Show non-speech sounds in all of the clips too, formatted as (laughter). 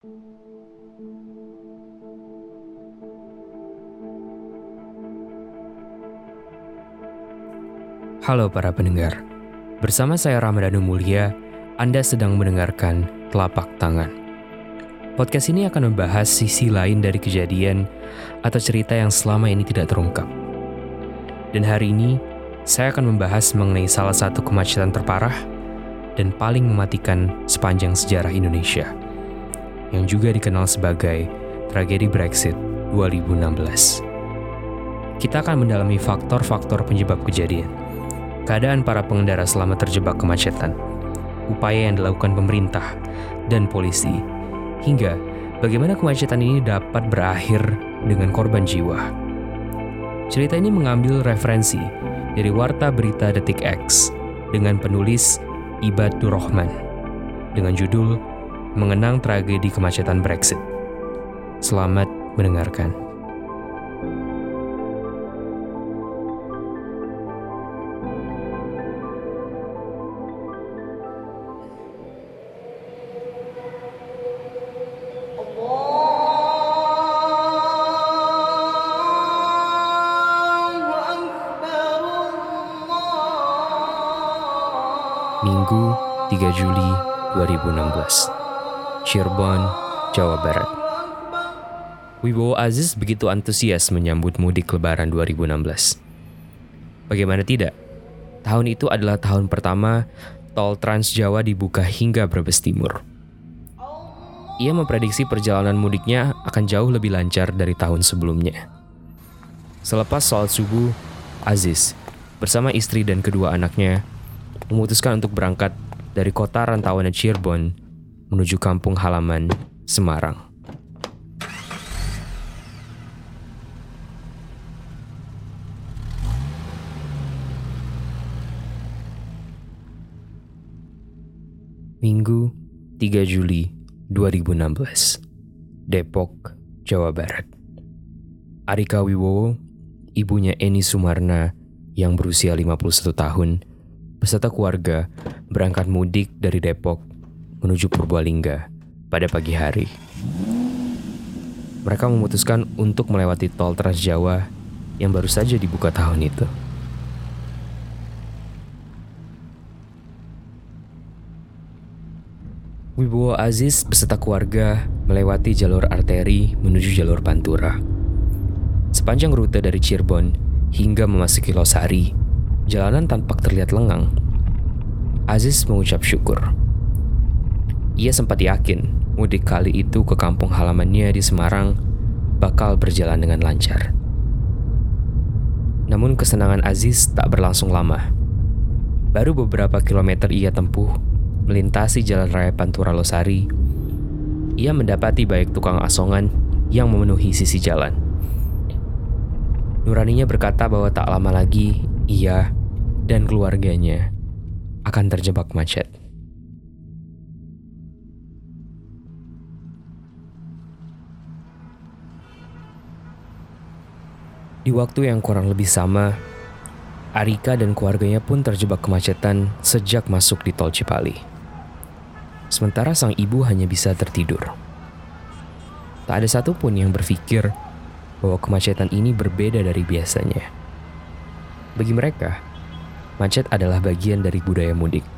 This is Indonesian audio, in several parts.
Halo para pendengar, bersama saya Ramadhanu Mulia, Anda sedang mendengarkan Telapak Tangan. Podcast ini akan membahas sisi lain dari kejadian atau cerita yang selama ini tidak terungkap. Dan hari ini, saya akan membahas mengenai salah satu kemacetan terparah dan paling mematikan sepanjang sejarah Indonesia, yang juga dikenal sebagai tragedi Brexit 2016. Kita akan mendalami faktor-faktor penyebab kejadian keadaan para pengendara selama terjebak kemacetan, upaya yang dilakukan pemerintah dan polisi, hingga bagaimana kemacetan ini dapat berakhir dengan korban jiwa. Cerita ini mengambil referensi dari Warta Berita Detik X dengan penulis Ibad Durrahman dengan judul Mengenang Tragedi Kemacetan Brexit. Selamat mendengarkan. Minggu 3 Juli 2016 Cirebon, Jawa Barat Wibowo Aziz begitu antusias menyambut mudik lebaran 2016 Bagaimana tidak? Tahun itu adalah tahun pertama tol Trans Jawa dibuka hingga Brebes Timur. Ia memprediksi perjalanan mudiknya akan jauh lebih lancar dari tahun sebelumnya. Selepas sholat subuh, Aziz bersama istri dan kedua anaknya memutuskan untuk berangkat dari kota rantauan Cirebon menuju kampung halaman Semarang. Minggu 3 Juli 2016 Depok, Jawa Barat Arika Wibowo, ibunya Eni Sumarna yang berusia 51 tahun, beserta keluarga berangkat mudik dari Depok menuju Purbalingga pada pagi hari. Mereka memutuskan untuk melewati tol Trans Jawa yang baru saja dibuka tahun itu. Wibowo Aziz beserta keluarga melewati jalur arteri menuju jalur Pantura. Sepanjang rute dari Cirebon hingga memasuki Losari, Jalanan tampak terlihat lengang. Aziz mengucap syukur. Ia sempat yakin mudik kali itu ke kampung halamannya di Semarang bakal berjalan dengan lancar. Namun kesenangan Aziz tak berlangsung lama. Baru beberapa kilometer ia tempuh melintasi jalan raya Pantura Losari, ia mendapati banyak tukang asongan yang memenuhi sisi jalan. Nuraninya berkata bahwa tak lama lagi ia dan keluarganya akan terjebak macet. Di waktu yang kurang lebih sama, Arika dan keluarganya pun terjebak kemacetan sejak masuk di tol Cipali. Sementara sang ibu hanya bisa tertidur. Tak ada satupun yang berpikir bahwa kemacetan ini berbeda dari biasanya. Bagi mereka, macet adalah bagian dari budaya mudik,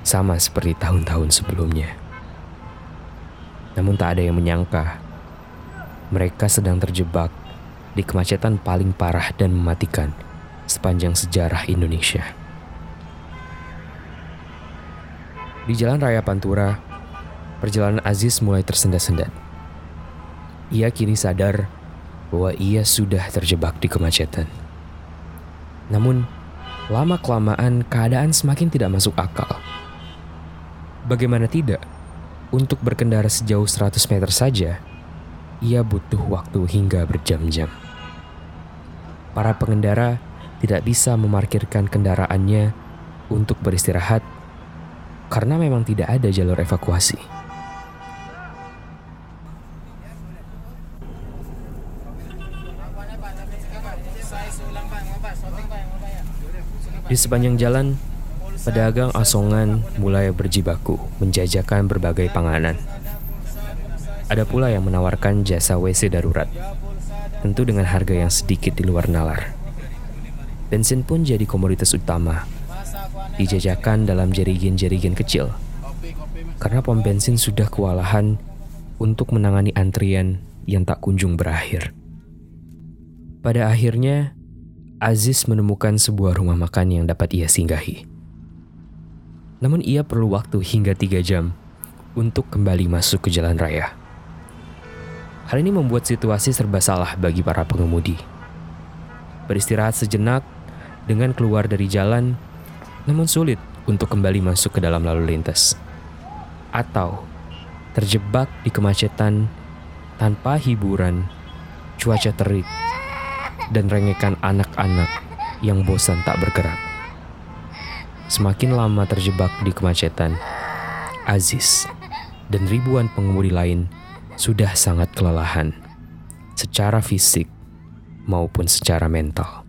sama seperti tahun-tahun sebelumnya. Namun tak ada yang menyangka mereka sedang terjebak di kemacetan paling parah dan mematikan sepanjang sejarah Indonesia. Di jalan raya Pantura, perjalanan Aziz mulai tersendat-sendat. Ia kini sadar bahwa ia sudah terjebak di kemacetan. Namun, lama-kelamaan keadaan semakin tidak masuk akal. Bagaimana tidak? Untuk berkendara sejauh 100 meter saja, ia butuh waktu hingga berjam-jam. Para pengendara tidak bisa memarkirkan kendaraannya untuk beristirahat karena memang tidak ada jalur evakuasi. Di sepanjang jalan, pedagang asongan mulai berjibaku menjajakan berbagai panganan. Ada pula yang menawarkan jasa WC darurat, tentu dengan harga yang sedikit di luar nalar. Bensin pun jadi komoditas utama, dijajakan dalam jerigen-jerigen kecil, karena pom bensin sudah kewalahan untuk menangani antrian yang tak kunjung berakhir. Pada akhirnya, Aziz menemukan sebuah rumah makan yang dapat ia singgahi. Namun ia perlu waktu hingga tiga jam untuk kembali masuk ke jalan raya. Hal ini membuat situasi serba salah bagi para pengemudi. Beristirahat sejenak dengan keluar dari jalan, namun sulit untuk kembali masuk ke dalam lalu lintas. Atau terjebak di kemacetan tanpa hiburan, cuaca terik, dan rengekan anak-anak yang bosan tak bergerak. Semakin lama terjebak di kemacetan, Aziz dan ribuan pengemudi lain sudah sangat kelelahan secara fisik maupun secara mental.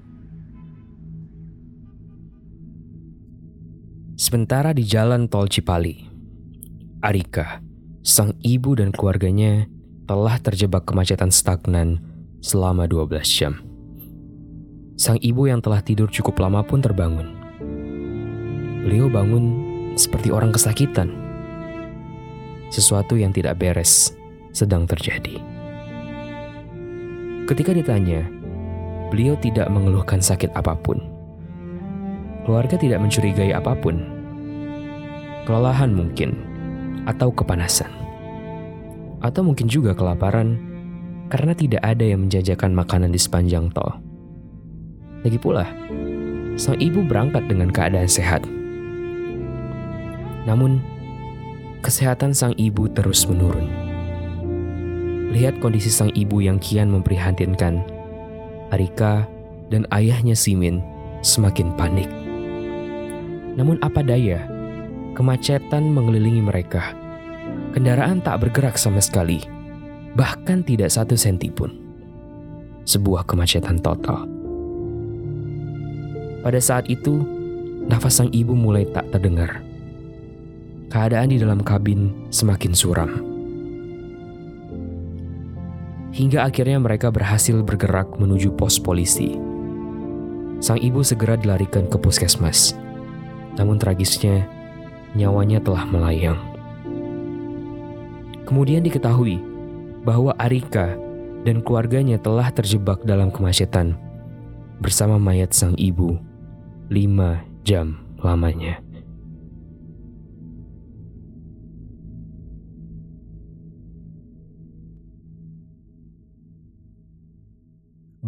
Sementara di jalan tol Cipali, Arika, sang ibu dan keluarganya telah terjebak kemacetan stagnan selama 12 jam. Sang ibu yang telah tidur cukup lama pun terbangun. Beliau bangun seperti orang kesakitan. Sesuatu yang tidak beres sedang terjadi. Ketika ditanya, beliau tidak mengeluhkan sakit apa pun. Keluarga tidak mencurigai apa pun. Kelelahan mungkin, atau kepanasan. Atau mungkin juga kelaparan karena tidak ada yang menjajakan makanan di sepanjang tol. Lagi pula, sang ibu berangkat dengan keadaan sehat. Namun, kesehatan sang ibu terus menurun. Lihat kondisi sang ibu yang kian memprihatinkan. Arika dan ayahnya Simin semakin panik. Namun apa daya, kemacetan mengelilingi mereka. Kendaraan tak bergerak sama sekali, bahkan tidak satu senti pun. Sebuah kemacetan total. Pada saat itu, nafas sang ibu mulai tak terdengar. Keadaan di dalam kabin semakin suram hingga akhirnya mereka berhasil bergerak menuju pos polisi. Sang ibu segera dilarikan ke puskesmas, namun tragisnya nyawanya telah melayang. Kemudian diketahui bahwa Arika dan keluarganya telah terjebak dalam kemacetan bersama mayat sang ibu lima jam lamanya.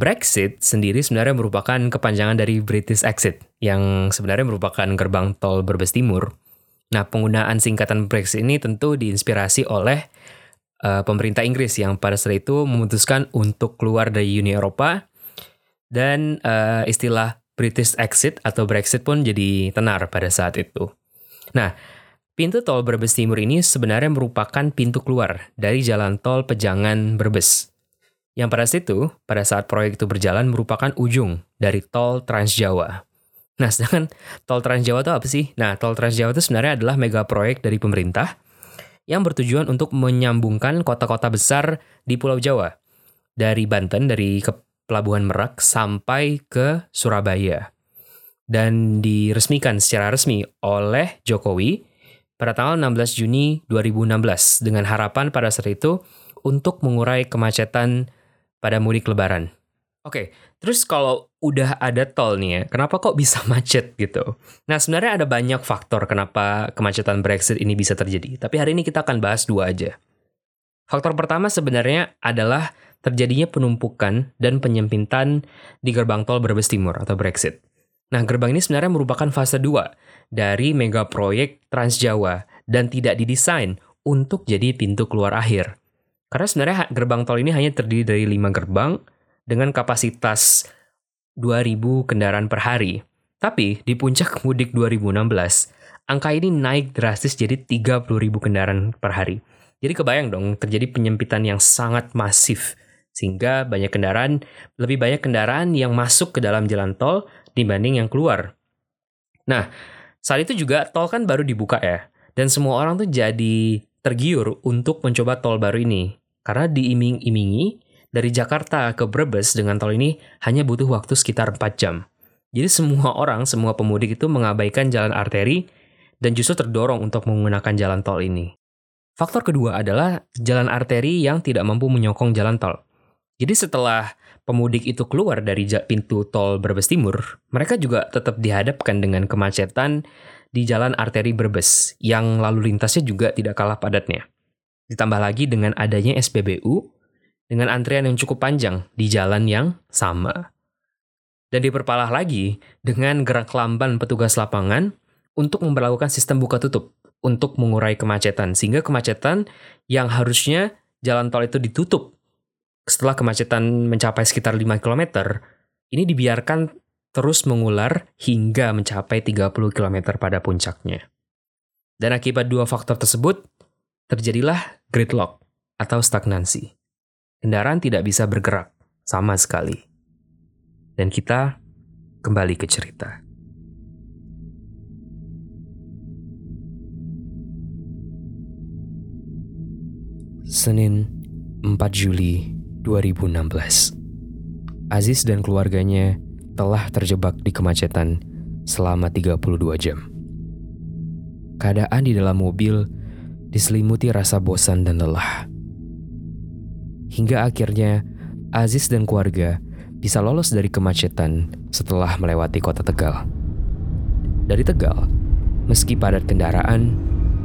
Brexit sendiri sebenarnya merupakan kepanjangan dari British Exit, yang sebenarnya merupakan gerbang tol Brebes Timur. Nah, penggunaan singkatan Brexit ini tentu diinspirasi oleh uh, pemerintah Inggris yang pada saat itu memutuskan untuk keluar dari Uni Eropa dan uh, istilah British Exit atau Brexit pun jadi tenar pada saat itu. Nah, pintu tol Brebes Timur ini sebenarnya merupakan pintu keluar dari jalan tol Pejangan Brebes yang pada situ, pada saat proyek itu berjalan merupakan ujung dari tol Trans Jawa. Nah, sedangkan tol Trans Jawa itu apa sih? Nah, tol Trans Jawa itu sebenarnya adalah mega proyek dari pemerintah yang bertujuan untuk menyambungkan kota-kota besar di Pulau Jawa. Dari Banten, dari ke Pelabuhan Merak sampai ke Surabaya. Dan diresmikan secara resmi oleh Jokowi pada tanggal 16 Juni 2016 dengan harapan pada saat itu untuk mengurai kemacetan pada mudik lebaran. Oke, terus kalau udah ada tol nih ya, kenapa kok bisa (laughs) macet gitu? Nah, sebenarnya ada banyak faktor kenapa kemacetan Brexit ini bisa terjadi. Tapi hari ini kita akan bahas dua aja. Faktor pertama sebenarnya adalah terjadinya penumpukan dan penyempitan di gerbang tol Brebes Timur atau Brexit. Nah, gerbang ini sebenarnya merupakan fase 2 dari mega proyek Trans Jawa dan tidak didesain untuk jadi pintu keluar akhir. Karena sebenarnya gerbang tol ini hanya terdiri dari 5 gerbang dengan kapasitas 2000 kendaraan per hari. Tapi di puncak mudik 2016, angka ini naik drastis jadi 30.000 kendaraan per hari. Jadi kebayang dong terjadi penyempitan yang sangat masif sehingga banyak kendaraan lebih banyak kendaraan yang masuk ke dalam jalan tol dibanding yang keluar. Nah, saat itu juga tol kan baru dibuka ya. Dan semua orang tuh jadi tergiur untuk mencoba tol baru ini. Karena diiming-imingi dari Jakarta ke Brebes dengan tol ini hanya butuh waktu sekitar 4 jam. Jadi semua (laughs) orang, semua pemudik itu mengabaikan jalan arteri dan justru terdorong untuk menggunakan jalan tol ini. Faktor kedua adalah jalan arteri yang tidak mampu menyokong jalan tol. Jadi setelah pemudik itu keluar dari pintu tol Brebes Timur, mereka juga tetap dihadapkan dengan kemacetan di jalan arteri Brebes yang lalu lintasnya juga tidak kalah padatnya. Ditambah lagi dengan adanya SPBU dengan antrian yang cukup panjang di jalan yang sama. Dan diperparah lagi dengan gerak lamban petugas lapangan untuk memperlakukan sistem buka tutup untuk mengurai kemacetan. Sehingga kemacetan yang harusnya jalan tol itu ditutup setelah kemacetan mencapai sekitar 5 km, ini dibiarkan terus mengular hingga mencapai 30 km pada puncaknya. Dan akibat dua faktor tersebut, terjadilah gridlock atau stagnansi kendaraan tidak bisa bergerak sama sekali. Dan kita kembali ke cerita. Senin 4 Juli 2016 Aziz dan keluarganya telah terjebak di kemacetan selama 32 jam. Keadaan di dalam mobil diselimuti rasa bosan dan lelah. Hingga akhirnya Aziz dan keluarga bisa lolos dari kemacetan setelah melewati kota Tegal. Dari Tegal, meski padat kendaraan,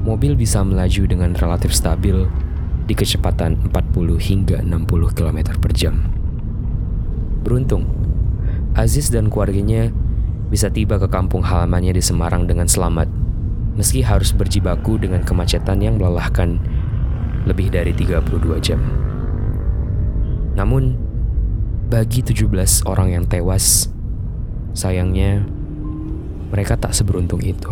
mobil bisa melaju dengan relatif stabil di kecepatan 40 hingga 60 km per jam. Beruntung, Aziz dan keluarganya bisa tiba ke kampung halamannya di Semarang dengan selamat, meski harus berjibaku dengan kemacetan yang melelahkan lebih dari 32 jam. Namun, bagi 17 orang yang tewas, sayangnya mereka tak seberuntung itu.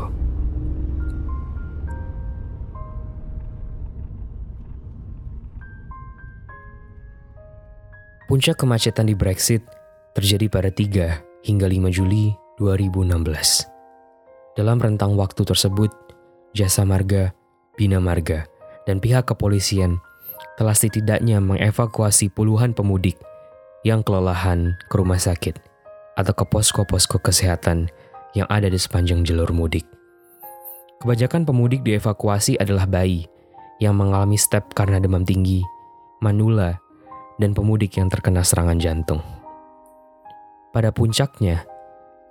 Puncak kemacetan di Brexit terjadi pada 3 hingga 5 Juli 2016. Dalam rentang waktu tersebut, Jasa Marga, Bina Marga, dan pihak kepolisian telah setidaknya mengevakuasi puluhan pemudik yang kelelahan ke rumah sakit atau ke posko-posko kesehatan yang ada di sepanjang jalur mudik. Kebanyakan pemudik dievakuasi adalah bayi yang mengalami step karena demam tinggi, manula, dan pemudik yang terkena serangan jantung. Pada puncaknya,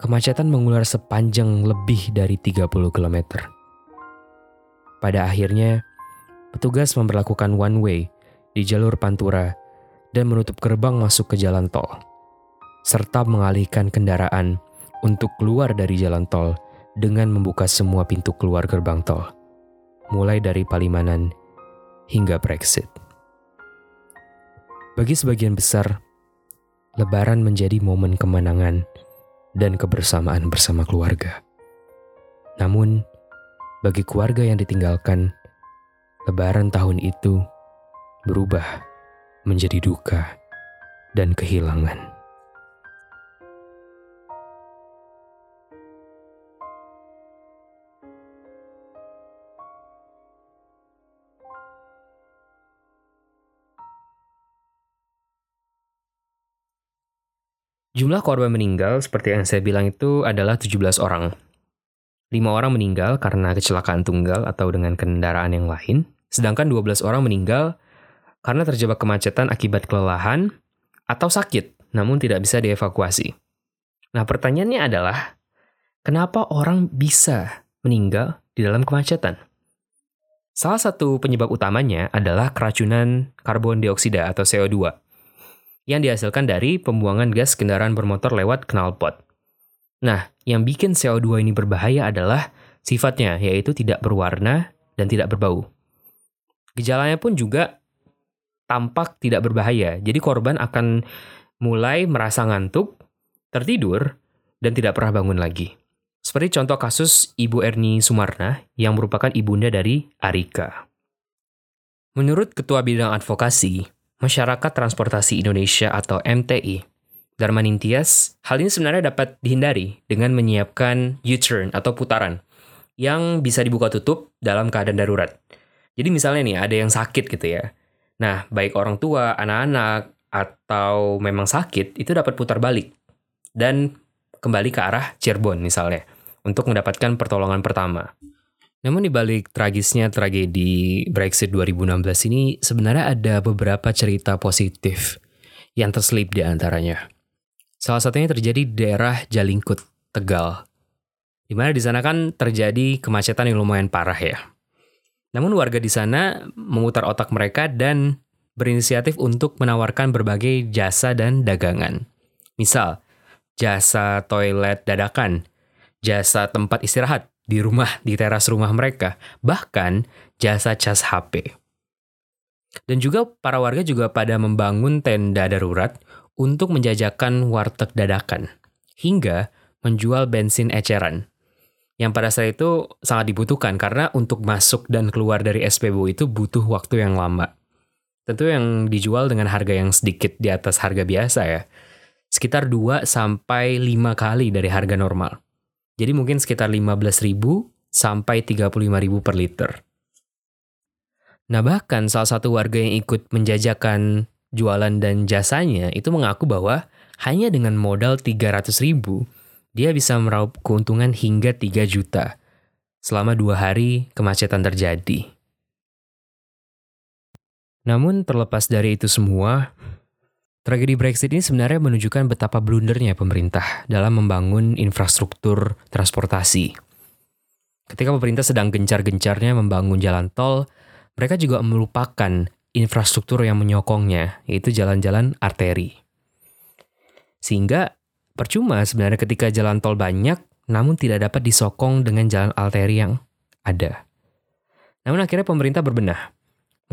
kemacetan mengular sepanjang lebih dari 30 km. Pada akhirnya, petugas memperlakukan one way di jalur Pantura dan menutup gerbang masuk ke jalan tol, serta mengalihkan kendaraan untuk keluar dari jalan tol dengan membuka semua pintu keluar gerbang tol, mulai dari Palimanan hingga Brexit. Bagi sebagian besar, Lebaran menjadi momen kemenangan dan kebersamaan bersama keluarga. Namun, bagi keluarga yang ditinggalkan, Lebaran tahun itu berubah menjadi duka dan kehilangan. Jumlah korban meninggal seperti yang saya bilang itu adalah 17 orang. 5 orang meninggal karena kecelakaan tunggal atau dengan kendaraan yang lain, sedangkan 12 orang meninggal karena terjebak kemacetan akibat kelelahan atau sakit, namun tidak bisa dievakuasi. Nah, pertanyaannya adalah, kenapa orang bisa meninggal di dalam kemacetan? Salah satu penyebab utamanya adalah keracunan karbon dioksida atau CO2 yang dihasilkan dari pembuangan gas kendaraan bermotor lewat knalpot. Nah, yang bikin CO2 ini berbahaya adalah sifatnya, yaitu tidak berwarna dan tidak berbau. Gejalanya pun juga tampak tidak berbahaya. Jadi korban akan mulai merasa ngantuk, tertidur, dan tidak pernah bangun lagi. Seperti contoh kasus Ibu Erni Sumarna yang merupakan ibunda dari Arika. Menurut Ketua Bidang Advokasi, Masyarakat Transportasi Indonesia atau MTI, Darman Intias, hal ini sebenarnya dapat dihindari dengan menyiapkan U-turn atau putaran yang bisa dibuka tutup dalam keadaan darurat. Jadi misalnya nih ada yang sakit gitu ya. Nah, baik orang tua, anak-anak, atau memang sakit, itu dapat putar balik. Dan kembali ke arah Cirebon misalnya, untuk mendapatkan pertolongan pertama. Namun di balik tragisnya tragedi Brexit 2016 ini, sebenarnya ada beberapa cerita positif yang terselip di antaranya. Salah satunya terjadi di daerah Jalingkut, Tegal. Di mana di sana kan terjadi kemacetan yang lumayan parah ya. Namun warga di sana memutar otak mereka dan berinisiatif untuk menawarkan berbagai jasa dan dagangan. Misal, jasa toilet dadakan, jasa tempat istirahat di rumah, di teras rumah mereka, bahkan jasa cas HP. Dan juga para warga juga pada membangun tenda darurat untuk menjajakan warteg dadakan, hingga menjual bensin eceran yang pada saat itu sangat dibutuhkan karena untuk masuk dan keluar dari SPBU itu butuh waktu yang lama. Tentu yang dijual dengan harga yang sedikit di atas harga biasa ya. Sekitar 2 sampai 5 kali dari harga normal. Jadi mungkin sekitar 15.000 sampai 35.000 per liter. Nah bahkan salah satu warga yang ikut menjajakan jualan dan jasanya itu mengaku bahwa hanya dengan modal 300 ribu dia bisa meraup keuntungan hingga 3 juta selama dua hari kemacetan terjadi. Namun terlepas dari itu semua, tragedi Brexit ini sebenarnya menunjukkan betapa blundernya pemerintah dalam membangun infrastruktur transportasi. Ketika pemerintah sedang gencar-gencarnya membangun jalan tol, mereka juga melupakan infrastruktur yang menyokongnya, yaitu jalan-jalan arteri. Sehingga Percuma sebenarnya ketika jalan tol banyak, namun tidak dapat disokong dengan jalan arteri yang ada. Namun akhirnya pemerintah berbenah.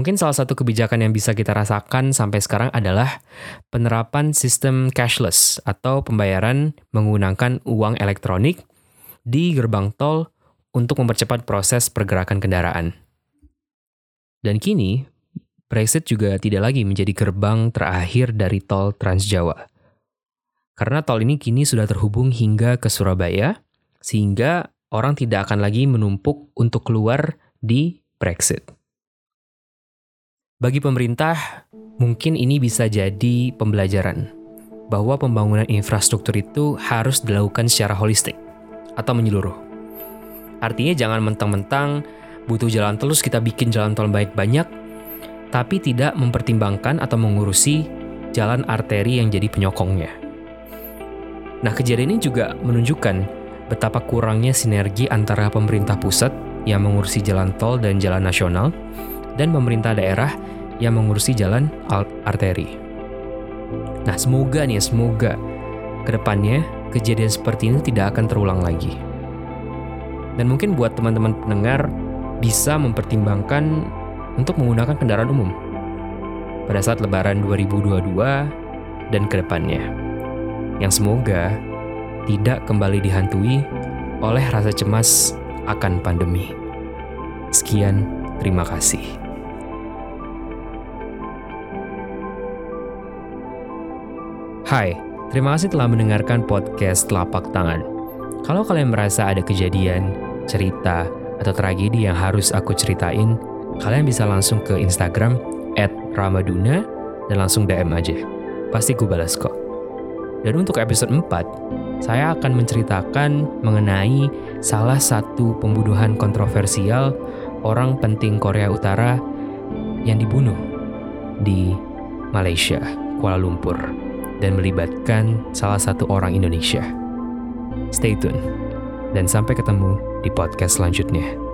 Mungkin salah satu kebijakan yang bisa kita rasakan sampai sekarang adalah penerapan sistem cashless atau pembayaran menggunakan uang elektronik di gerbang tol untuk mempercepat proses pergerakan kendaraan. Dan kini, Brexit juga tidak lagi menjadi gerbang terakhir dari tol Trans Jawa. Karena tol ini kini sudah terhubung hingga ke Surabaya, sehingga orang tidak akan lagi menumpuk untuk keluar di Brexit. Bagi pemerintah, mungkin ini bisa jadi pembelajaran bahwa pembangunan infrastruktur itu harus dilakukan secara holistik atau menyeluruh. Artinya jangan mentang-mentang butuh jalan terus kita bikin jalan tol baik banyak, tapi tidak mempertimbangkan atau mengurusi jalan arteri yang jadi penyokongnya. Nah, kejadian ini juga menunjukkan betapa kurangnya sinergi antara pemerintah pusat yang mengurusi jalan tol dan jalan nasional dan pemerintah daerah yang mengurusi jalan arteri. Nah, semoga nih, semoga ke depannya kejadian seperti ini tidak akan terulang lagi. Dan mungkin buat teman-teman pendengar bisa mempertimbangkan untuk menggunakan kendaraan umum pada saat lebaran 2022 dan ke depannya yang semoga tidak kembali dihantui oleh rasa cemas akan pandemi. Sekian, terima kasih. Hai, terima kasih telah mendengarkan podcast Telapak Tangan. Kalau kalian merasa ada kejadian, cerita, atau tragedi yang harus aku ceritain, kalian bisa langsung ke Instagram Ramaduna dan langsung DM aja. Pasti ku balas kok. Dan untuk episode 4, saya akan menceritakan mengenai salah satu pembunuhan kontroversial orang penting Korea Utara yang dibunuh di Malaysia, Kuala Lumpur, dan melibatkan salah satu orang Indonesia. Stay tune, dan sampai ketemu di podcast selanjutnya.